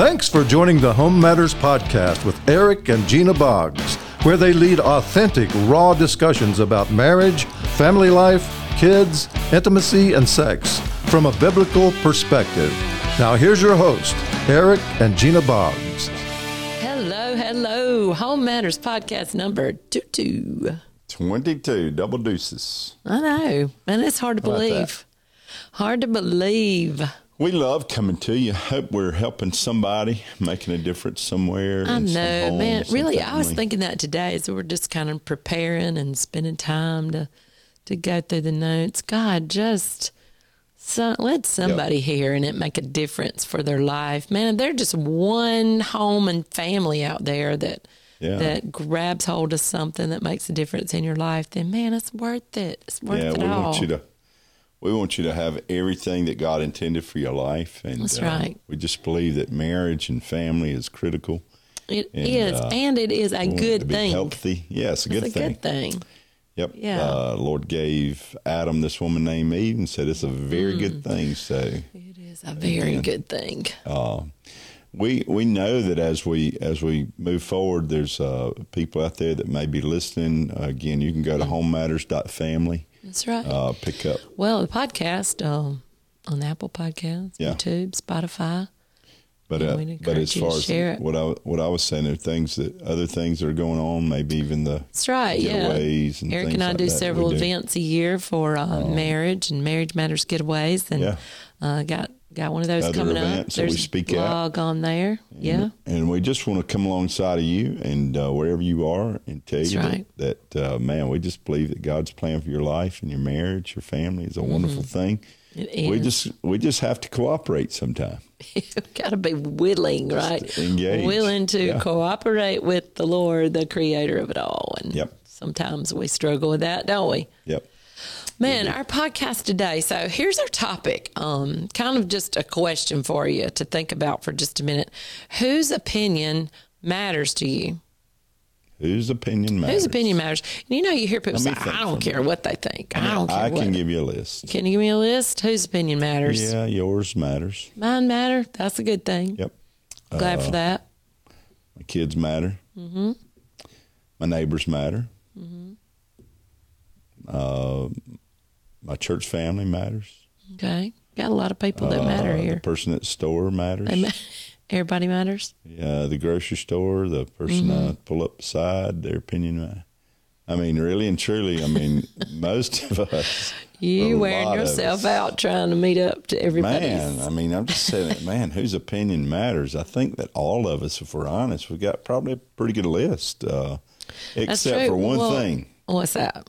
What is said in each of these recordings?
Thanks for joining the Home Matters Podcast with Eric and Gina Boggs, where they lead authentic, raw discussions about marriage, family life, kids, intimacy, and sex from a biblical perspective. Now, here's your host, Eric and Gina Boggs. Hello, hello. Home Matters Podcast number 22. 22 double deuces. I know, and it's hard to about believe. Hard to believe. We love coming to you. Hope we're helping somebody, making a difference somewhere. I in some know, man. Really, I was thinking that today as we're just kind of preparing and spending time to to go through the notes. God, just so, let somebody hear and it make a difference for their life. Man, they're just one home and family out there that Yeah. that grabs hold of something that makes a difference in your life. Then, man, it's worth it. It's worth yeah, it we all. want you to. We want you to have everything that God intended for your life, and uh, That's right. We just believe that marriage and family is critical. It And, is, uh, and it is a We want it good thing. healthy. Yeah, it's a good it's a thing. good thing. Yep. Yeah. Uh, Lord gave Adam this woman named Eve and said it's a very Mm. good thing. So It is a very good thing. we we know that as we as we move forward, there's uh, people out there that may be listening. Uh, again, you can go to homematters.family, That's right. uh, pick up. well, the podcast um, on Apple Podcasts, Yeah. YouTube, Spotify. But uh, but as far as what I what I was saying, there are things that other things that are going on, maybe even the That's right. Yeah. getaways and Eric and I like do several do. events a year for uh, marriage and marriage matters getaways, and Yeah. uh, got got one of those coming up. events that we There's speak blog on there. Yeah. And we just want to come alongside of you and uh, wherever you are and tell That's you right. that, that uh, man, we just believe that God's plan for your life and your marriage, your family is a wonderful thing. Mm-hmm. We just we just have to cooperate sometime. you got to be willing, right? engage. Willing to Yeah. cooperate with the Lord, the creator of it all. And Yep. sometimes we struggle with that, don't we? Yep. Man, our podcast today. So here's our topic. Um, kind of just a question for you to think about for just a minute. Whose opinion matters to you? Whose opinion matters? Whose opinion matters? And you know, you hear people say, "I don't care what they think. I don't care I what." can give you a list. Can you give me a list? Whose opinion matters? Yeah, yours matters. Mine matter. That's a good thing. Yep. Glad Uh, for that. My kids matter. Mm-hmm. My neighbors matter. Mm-hmm. Uh, my church family matters. Okay, got a lot of people that matter Uh, The here. person at the store matters. Ma- Everybody matters. Yeah, the grocery store, the person Mm-hmm. I pull up beside, their opinion. I mean, really and truly, I mean, most of us. You wearing yourself us. out trying to meet up to everybody. Man, I mean, I'm just saying, man, whose opinion matters? I think that all of us, if we're honest, we've got probably a pretty good list, uh, except for one Well, thing: What's that?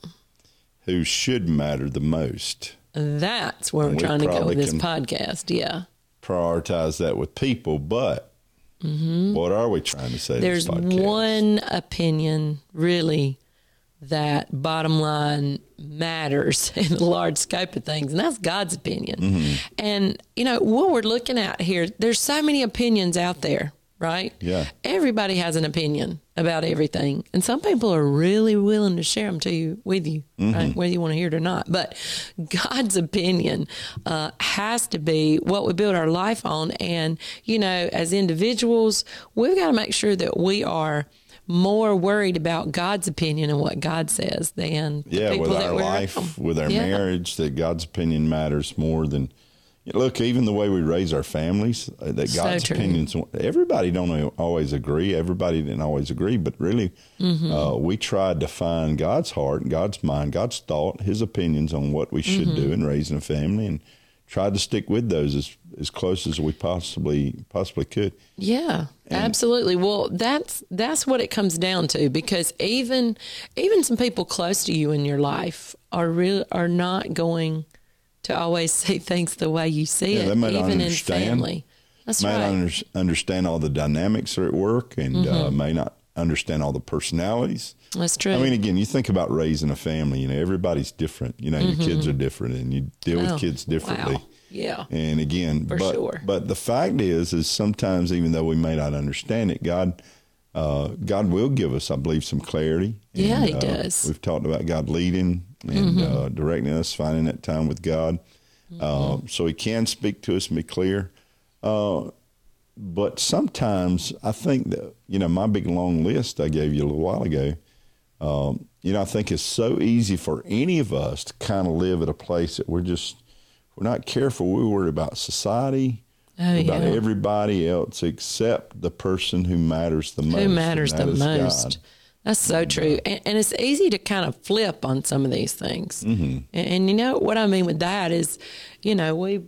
Who should matter the most. That's where we're trying to go with this podcast. Yeah. Prioritize that with people, but what are we trying to say? Mm-hmm. There's one opinion really that bottom line matters in the large scope of things, and that's God's opinion. Mm-hmm. And, you know, what we're looking at here, there's so many opinions out there, right? Yeah. Everybody has an opinion about everything. And some people are really willing to share them to you with you, Mm-hmm. right? Whether you want to hear it or not. But God's opinion uh, has to be what we build our life on. And, you know, as individuals, we've got to make sure that we are more worried about God's opinion and what God says than the yeah, people with that our life, around. with our Yeah. marriage, that God's opinion matters more than. Look, even the way we raise our families, uh, that So God's true. opinions. Everybody don't always agree. Everybody didn't always agree, but really, Mm-hmm. uh, we tried to find God's heart, and God's mind, God's thought, His opinions on what we should Mm-hmm. do in raising a family, and tried to stick with those as as close as we possibly possibly could. Yeah, absolutely. Well, that's that's what it comes down to because even even some people close to you in your life are real are not going to always see things the way you see Yeah, it, they might not even in understand. family. That's may right. not under, understand all the dynamics that are at work, and uh, Mm-hmm. may not understand all the personalities. That's true. I mean, again, you think about raising a family. You know, everybody's different. You know, your kids are different, and you deal Mm-hmm. Oh, with kids differently. Wow. Yeah. And again, For but sure. but the fact is, is sometimes even though we may not understand it, God, uh, God will give us, I believe, some clarity. Yeah, He uh, does. Mm-hmm. We've talked about God leading and uh, directing us, finding that time with God, uh, Mm-hmm. so He can speak to us and be clear. Uh, but sometimes I think that you know my big long list I gave you a little while ago. Um, you know, I think it's so easy for any of us to kind of live at a place that we're just we're not careful. We worry about society, Oh, about yeah. everybody else except the person who matters the most. Who matters the most? God. That's so true. And, and it's easy to kind of flip on some of these things. Mm-hmm. And, and you know what I mean with that is, you know, we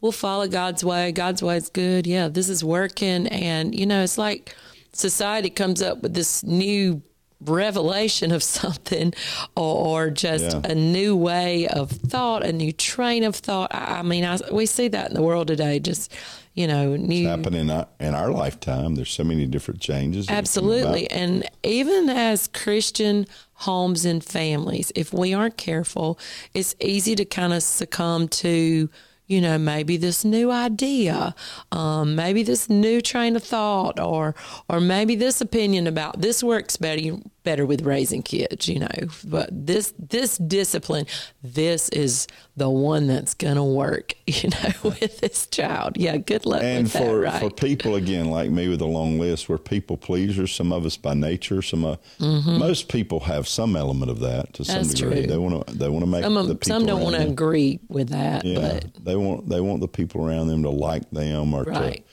we'll follow God's way. God's way is good. Yeah, this is working. And you know, it's like society comes up with this new revelation of something or, or just Yeah. a new way of thought, a new train of thought. I, I mean, I, we see that in the world today. Just you know, new Happen in our, in our lifetime. There's so many different changes. Absolutely. And even as Christian homes and families, if we aren't careful, it's easy to kind of succumb to, you know, maybe this new idea, um, maybe this new train of thought, or or maybe this opinion about this works better better with raising kids, you know. But this this discipline, this is the one that's gonna work, you know, with this child. Yeah, good luck and with for, that, right? for people again like me with a long list we're people pleasers some of us by nature some uh, most people have some element of that to some Mm-hmm. That's degree true. they want to they want to make some, the people some don't want to agree with that, yeah but they want they want the people around them to like them or Right.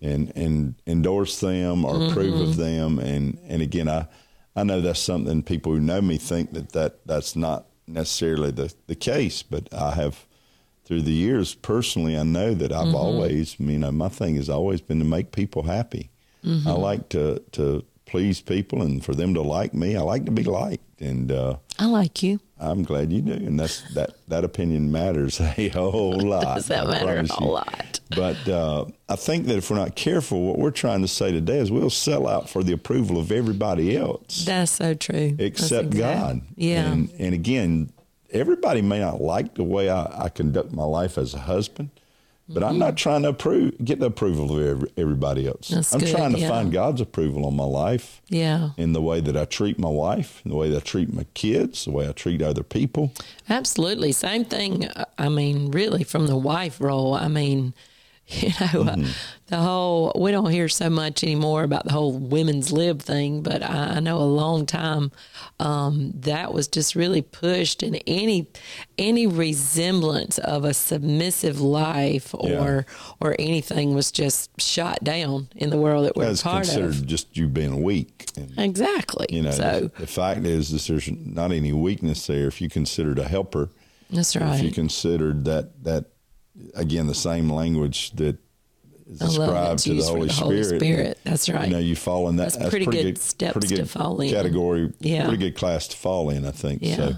to and and endorse them or approve Mm-hmm. of them and and again I I know that's something people who know me think that, that that's not necessarily the, the case but I have through the years personally I know that I've Mm-hmm. always you know my thing has always been to make people happy Mm-hmm. I like to to please people and for them to like me I like to be liked and uh, I like you. I'm glad you do and that's that that opinion matters a whole lot Does that I matter a whole you. lot? But uh, I think that if we're not careful, what we're trying to say today is we'll sell out for the approval of everybody else That's so true. Except exact- God. Yeah. And, and again, everybody may not like the way I, I conduct my life as a husband, but I'm not trying to approve, get the approval of every, everybody else. Mm-hmm. That's I'm good, trying to yeah. find God's approval on my life yeah. in the way that I treat my wife, in the way that I treat my kids, the way I treat other people. Absolutely. Same thing. uh, I mean, really, from the wife role. I mean, you know, uh, the whole, we don't hear so much anymore about the whole women's lib thing, but I, I know a long time um, that was just really pushed, and any any resemblance of a submissive life or or anything was just shot down in the world that we're That's part considered of. just you being weak. And, Exactly. you know, so the, the fact is that there's not any weakness there if you considered a helper. that's right. If you considered that that again the same language that is I ascribed to the Holy, the Holy Spirit. Spirit. That's right. You know, you fall in that. That's pretty good steps pretty to fall in. Category. Yeah. Pretty good class to fall in. I think. Yeah. So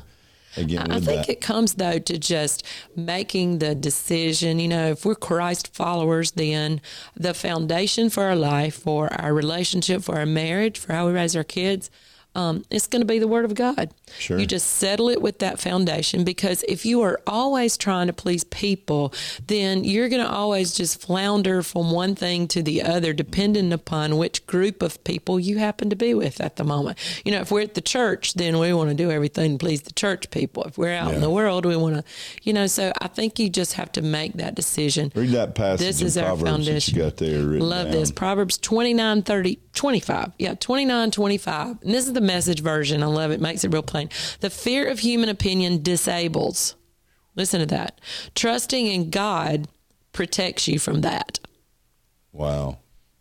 again, I with think that, it comes though to just making the decision. You know, if we're Christ followers, then the foundation for our life, for our relationship, for our marriage, for how we raise our kids, um, it's going to be the Word of God. Sure. You just settle it with that foundation because if you are always trying to please people, then you're going to always just flounder from one thing to the other, depending upon which group of people you happen to be with at the moment. You know, if we're at the church, then we want to do everything to please the church people. If we're out in the world, we want to, you know, so I think you just have to make that decision. read that passage This is our Proverbs that foundation. got there. Love this. Proverbs 29, 30, 25. Yeah, 29, 25. And this is the message version. I love it. Makes it real plain. The fear of human opinion disables. Listen to that. Trusting in God protects you from that. Wow.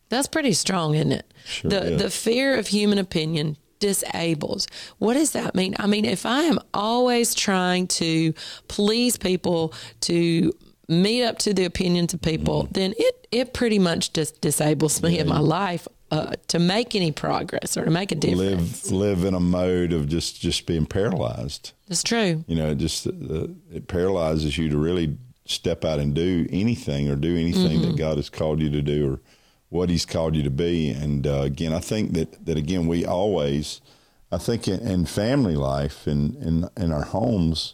That's pretty strong, isn't it? Sure the is. the fear of human opinion disables. What does that mean? I mean, if I am always trying to please people, to meet up to the opinions of people, Mm-hmm. then it it pretty much just disables me in my life uh, to make any progress or to make a difference. Live live in a mode of just just being paralyzed. It's true. You know, it just uh, it paralyzes you to really step out and do anything or do anything Mm-hmm. that God has called you to do or what He's called you to be. And uh, again, I think that that again we always, I think in, in family life and in, in our homes,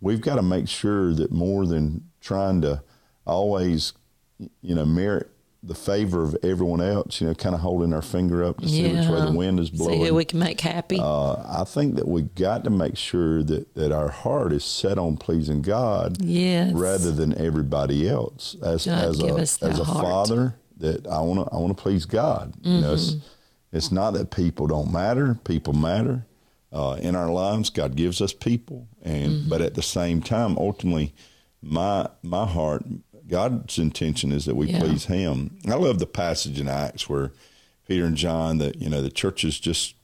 we've got to make sure that more than trying to always, you know, merit the favor of everyone else, you know, kind of holding our finger up to see which way the wind is blowing. See who we can make happy. Uh, I think that we got to make sure that, that our heart is set on pleasing God yes. rather than everybody else. As God, as a as a heart. father, that I want to I want to please God. Mm-hmm. You know, it's, mm-hmm. it's not that people don't matter. People matter uh, in our lives. God gives us people, and mm-hmm. but at the same time, ultimately, my my heart, God's intention is that we yeah. please Him. I love the passage in Acts where Peter and John, that you know, the churches just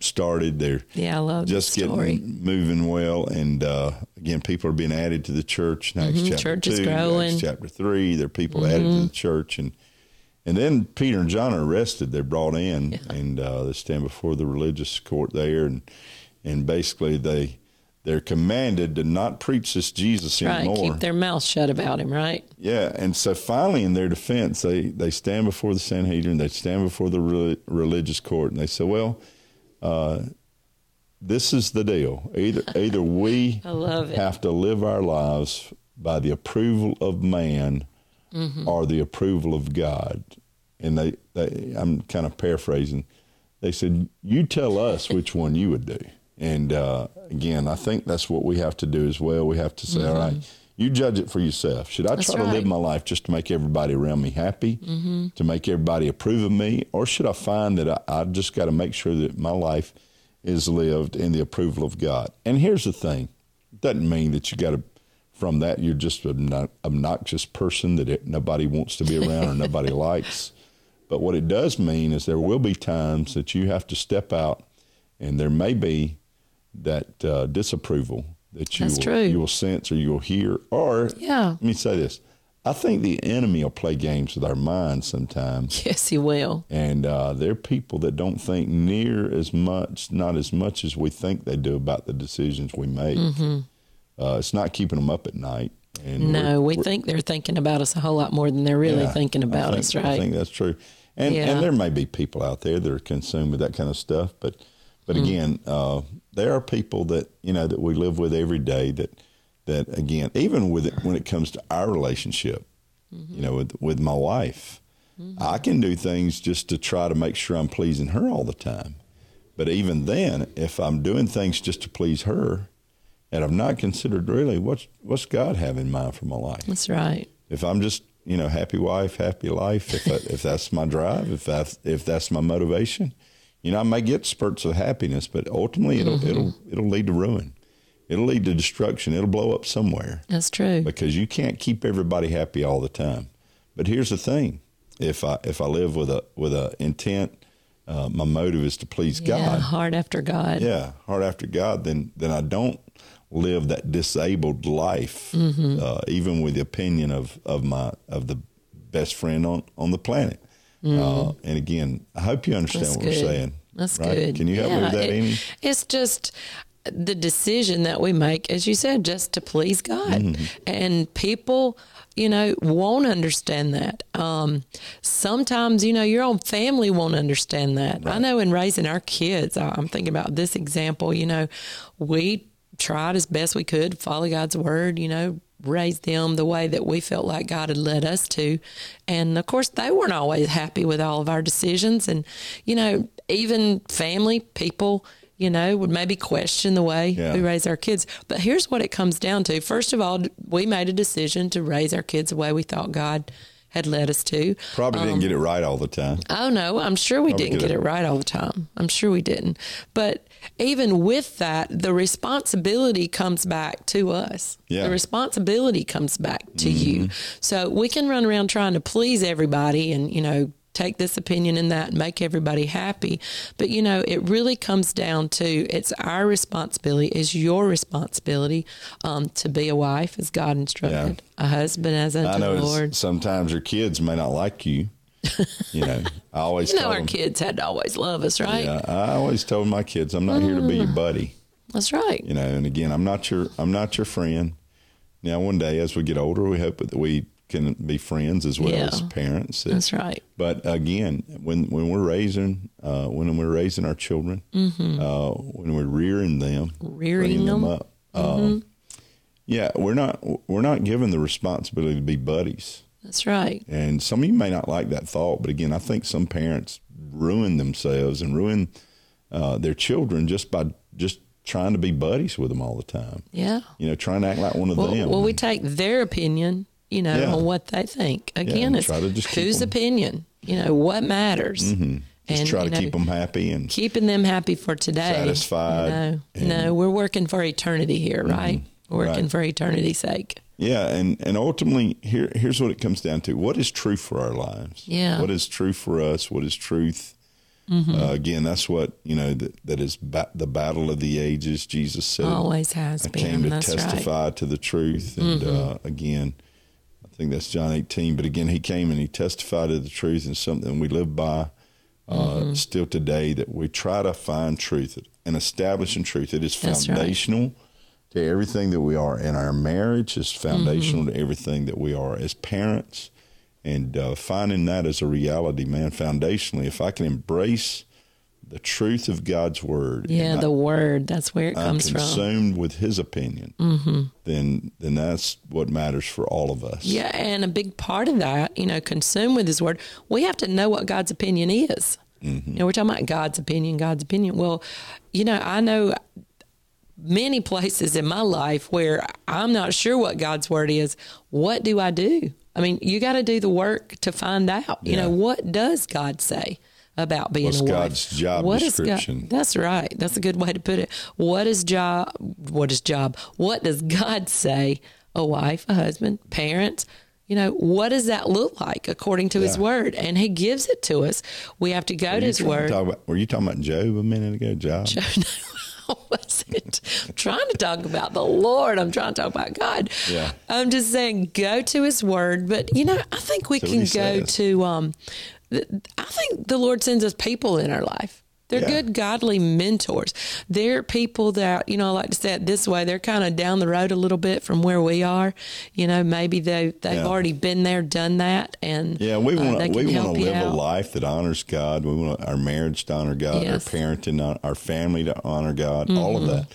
started. They're yeah, I love just getting moving well, and uh, again, people are being added to the church. Acts mm-hmm. chapter church two, Acts chapter three. There are people mm-hmm. added to mm-hmm. the church, and and then Peter and John are arrested. They're brought in, yeah. and uh, they stand before the religious court there, and and basically they they're commanded to not preach this Jesus anymore. right, anymore. Keep their mouth shut about him, right? Yeah, and so finally, in their defense, they they stand before the Sanhedrin, they stand before the re- religious court, and they say, "Well, uh, this is the deal. Either either we have to live our lives by the approval of man mm-hmm. or the approval of God. And they, they, I'm kind of paraphrasing. They said, "You tell us which one you would do." And uh, again, I think that's what we have to do as well. We have to say, mm-hmm. All right, you judge it for yourself. Should I That's try right. to live my life just to make everybody around me happy, mm-hmm. to make everybody approve of me, or should I find that I, I just got to make sure that my life is lived in the approval of God? And here's the thing: it doesn't mean that you got to. From that, you're just an obnoxious person that it, nobody wants to be around or nobody likes. But what it does mean is there will be times that you have to step out, and there may be that uh, disapproval that you will, you will sense or you'll hear. Or yeah. let me say this. I think the enemy will play games with our minds sometimes. Yes, he will. And uh, there are people that don't think near as much, not as much as we think they do about the decisions we make. Mm-hmm. Uh, it's not keeping them up at night. And no, we think they're thinking about us a whole lot more than they're really yeah, thinking about think, us, right? I think that's true. And yeah. and there may be people out there that are consumed with that kind of stuff, but but mm. again, uh, there are people that you know that we live with every day that that again even with it, when it comes to our relationship mm-hmm. you know with with my wife mm-hmm. I can do things just to try to make sure I'm pleasing her all the time but even then if I'm doing things just to please her and I've not considered really what's what's God have in mind for my life that's right if I'm just you know happy wife happy life if I, if that's my drive if that's if that's my motivation you know, I may get spurts of happiness, but ultimately it'll mm-hmm. it'll it'll lead to ruin. It'll lead to destruction. It'll blow up somewhere. That's true. Because you can't keep everybody happy all the time. But here's the thing: if I if I live with a with a intent, uh, my motive is to please yeah, God. Heart after God. Yeah, heart after God. Then then I don't live that disabled life, mm-hmm. uh, even with the opinion of of my of the best friend on on the planet. Mm. Uh, and again, I hope you understand That's what good. we're saying. That's right? good. Can you help yeah, me with that, it, Amy? It's just the decision that we make, as you said, just to please God. Mm-hmm. And people, you know, won't understand that. Um, sometimes, you know, your own family won't understand that. Right. I know in raising our kids, I'm thinking about this example, you know, we tried as best we could follow God's word, you know, raise them the way that we felt like God had led us to. And of course, they weren't always happy with all of our decisions. And, you know, even family, people, you know, would maybe question the way yeah. we raise our kids. But here's what it comes down to. First of all, we made a decision to raise our kids the way we thought God had led us to. Probably um, didn't get it right all the time. Oh no, I'm sure we Probably didn't get it. it right all the time. I'm sure we didn't. But even with that, the responsibility comes back to us. Yeah. The responsibility comes back to mm-hmm. you. So we can run around trying to please everybody and, you know, take this opinion and that and make everybody happy. But you know, it really comes down to it's our responsibility, it's your responsibility um, to be a wife as God instructed, yeah. a husband as unto I know the Lord. Sometimes your kids may not like you. you know, I always you know our them, kids had to always love us, right? Yeah, I always told my kids, I'm not mm. here to be your mm. buddy. That's right. You know, and again, I'm not your I'm not your friend. Now, one day as we get older, we hope that we can be friends as well yeah, as parents. That's right. But again, when when we're raising uh, when we're raising our children, mm-hmm. uh, when we're rearing them, rearing them. them. up, mm-hmm. uh, yeah, we're not we're not given the responsibility to be buddies. That's right. And some of you may not like that thought, but again, I think some parents ruin themselves and ruin uh, their children just by just trying to be buddies with them all the time. Yeah. You know, trying to act like one of well, them. Well, we take their opinion you know, Yeah. on what they think. Again, and it's just keep opinion, you know, what matters. Just And, try you to know, keep them happy and keeping them happy for today. Satisfied You know, Mm-hmm. no, we're working for eternity here, right? We're working Right. for eternity's sake. Yeah, and and ultimately, here here's what it comes down to: what is truth for our lives? Yeah. what is truth for us? What is truth? Mm-hmm. Uh, again, that's what you know that that is ba- the battle of the ages. Jesus said, Always has "I been. came to That's right. Mm-hmm. testify to the truth." And uh, again, I think that's John 18. But again, he came and he testified to the truth, and something we live by uh, Mm-hmm. still today. That we try to find truth and establishing truth. It is That's right. foundational to everything that we are And our marriage is foundational Mm-hmm. to everything that we are as parents and uh, finding that as a reality man foundationally if i can embrace the truth of god's word Yeah, the word. That's where it I, am comes from. consumed with his opinion then then that's what matters for all of us Yeah, and a big part of that, you know, consumed with His Word. We have to know what God's opinion is. Mm-hmm. You know, we're talking about God's opinion, God's opinion. Well, you know, I know many places in my life where I'm not sure what God's Word is. What do I do? I mean, you got to do the work to find out. You know, what does God say? About being What's a wife. God's job What is God- description? that's right. That's a good way to put it. What is job? What is job? What does God say? A wife, a husband, parents. You know, what does that look like according to His Word? And He gives it to us. We have to go to His trying to Word. about- were you talking about job a minute ago job was it? I'm trying to talk about the Lord. I'm trying to talk about God. Yeah. I'm just saying, go to His Word. But you know, I think we So can go says. to. Um, I think the Lord sends us people in our life. They're Yeah. good, godly mentors. They're people that you know. I like to say it this way: they're kind of down the road a little bit from where we are. You know, maybe they they've Yeah. already been there, done that, and Yeah, we uh, want to can we want to live a life that honors God. We want our marriage to honor God, Yes. our parenting, our family to honor God. All Mm-hmm. of that.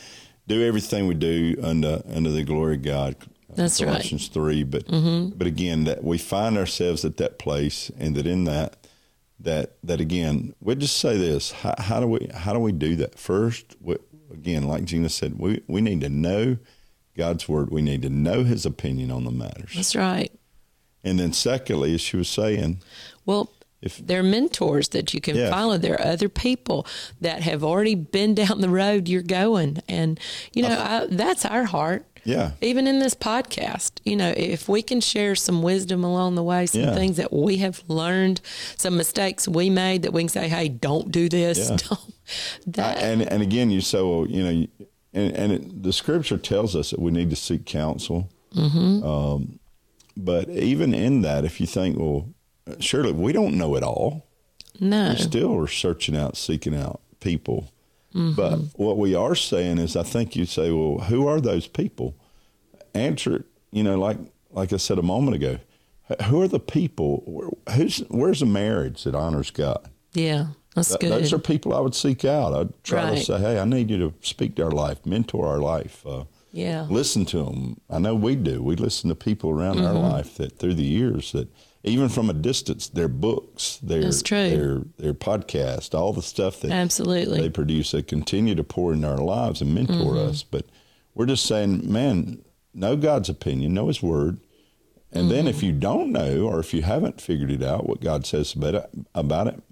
Do everything we do under under the glory of God. That's right. Mm-hmm. Colossians three. But but again, that we find ourselves at that place, and that in that that that again, we just say this: how, how do we how do we do that? First, we, again, like Gina said, we we need to know God's word. We need to know His opinion on the matters, That's right. and then secondly, as she was saying. Well, If- they're mentors that you can Yeah. follow. There are other people that have already been down the road you're going, and you know uh, I, that's our heart. Yeah. Even in this podcast, you know, if we can share some wisdom along the way, some Yeah. things that we have learned, some mistakes we made that we can say, "Hey, don't do this." Yeah. Don't. That, and and again, you say, well, you know, and, and it, the scripture tells us that we need to seek counsel. Mm-hmm. Um, but even in that, if you think, well, surely we don't know it all. no, We still are searching out, seeking out people. Mm-hmm. But what we are saying is, I think you say, well, who are those people? Answer it. You know, like like I said a moment ago, who are the people? Who's where's the marriage that honors God? yeah, that's Th- good. Those are people I would seek out. I'd try to say, hey, I need you to speak to our life, mentor our life, uh, yeah, listen to them. I know we do. We listen to people around our Mm-hmm. life that through the years that even from a distance, their books, their their their podcast, all the stuff that absolutely. they produce, they continue to pour into our lives and mentor Mm-hmm. us. But we're just saying, man, know God's opinion, know His Word, and then Mm-hmm. if you don't know or if you haven't figured it out, what God says about it, about it,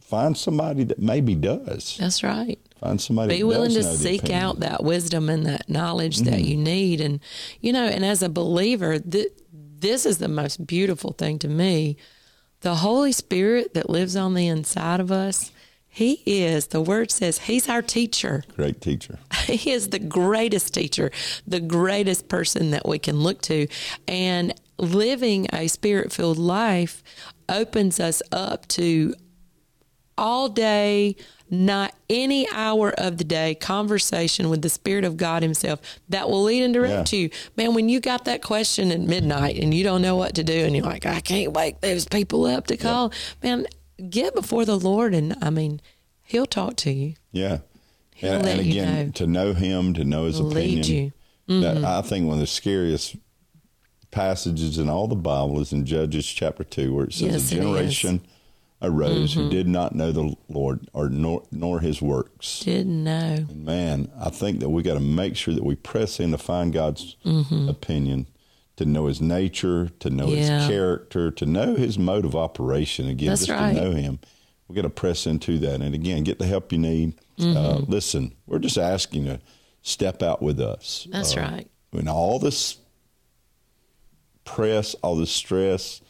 find somebody that maybe does. That's right. Find somebody. be that willing to seek out that wisdom and that knowledge that Mm-hmm. you need and you know and as a believer th- this is the most beautiful thing to me the holy spirit that lives on the inside of us he is the word says he's our teacher Great teacher. he is the greatest teacher, the greatest person that we can look to. And living a spirit filled life opens us up to all day, not any hour of the day, conversation with the Spirit of God Himself that will lead and direct Yeah. you. Man, when you got that question at midnight and you don't know what to do and you're like, I can't wake those people up to call, man, get before the Lord and I mean, He'll talk to you. Yeah. He'll And, let and you again, know. to know Him, to know His opinion. you. Mm-hmm. That, I think one of the scariest passages in all the Bible is in Judges chapter two, where it says Yes, a it is. Mm-hmm. who did not know the Lord or nor, nor His works. Didn't know. And man, I think that we got to make sure that we press in to find God's Mm-hmm. opinion, to know his nature, to know Yeah. his character, to know his mode of operation. Again, That's just right. to know him. We got to press into that, and again, get the help you need. Uh, Mm-hmm. listen, we're just asking you to step out with us. That's Uh, right. When all this press, all this stress, uh,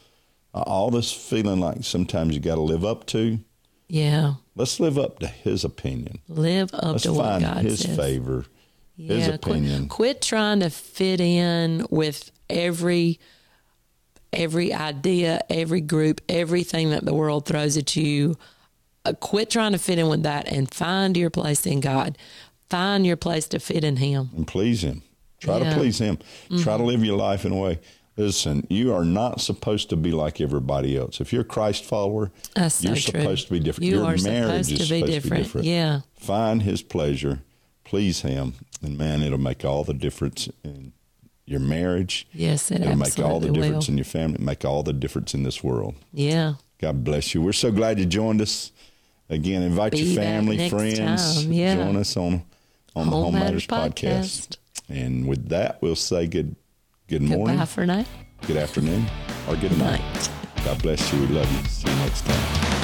all this feeling like sometimes you got to live up to, Yeah. let's live up to his opinion. Live up Let's to what find God his says. favor, his opinion. Quit, trying to fit in with every every idea, every group, everything that the world throws at you. Uh, quit trying to fit in with that and find your place in God. Find your place to fit in Him. and please him. Try Yeah. to please him. Try to live your life in a way. Listen, you are not supposed to be like everybody else. If you're a Christ follower, That's you're true. supposed to be different. You your are marriage supposed is to be supposed different. to be different. Yeah. Find his pleasure, please him, and man, it'll make all the difference in your marriage. Yes, it It'll make all the difference will. in your family, make all the difference in this world. Yeah. God bless you. We're so glad you joined us. Again, invite Be your family, friends. Yeah. join us on on the Home Home Matters Matters podcast. Podcast. And with that, we'll say good good morning, Goodbye for now. good afternoon, or good night. Night. God bless you. We love you. See you next time.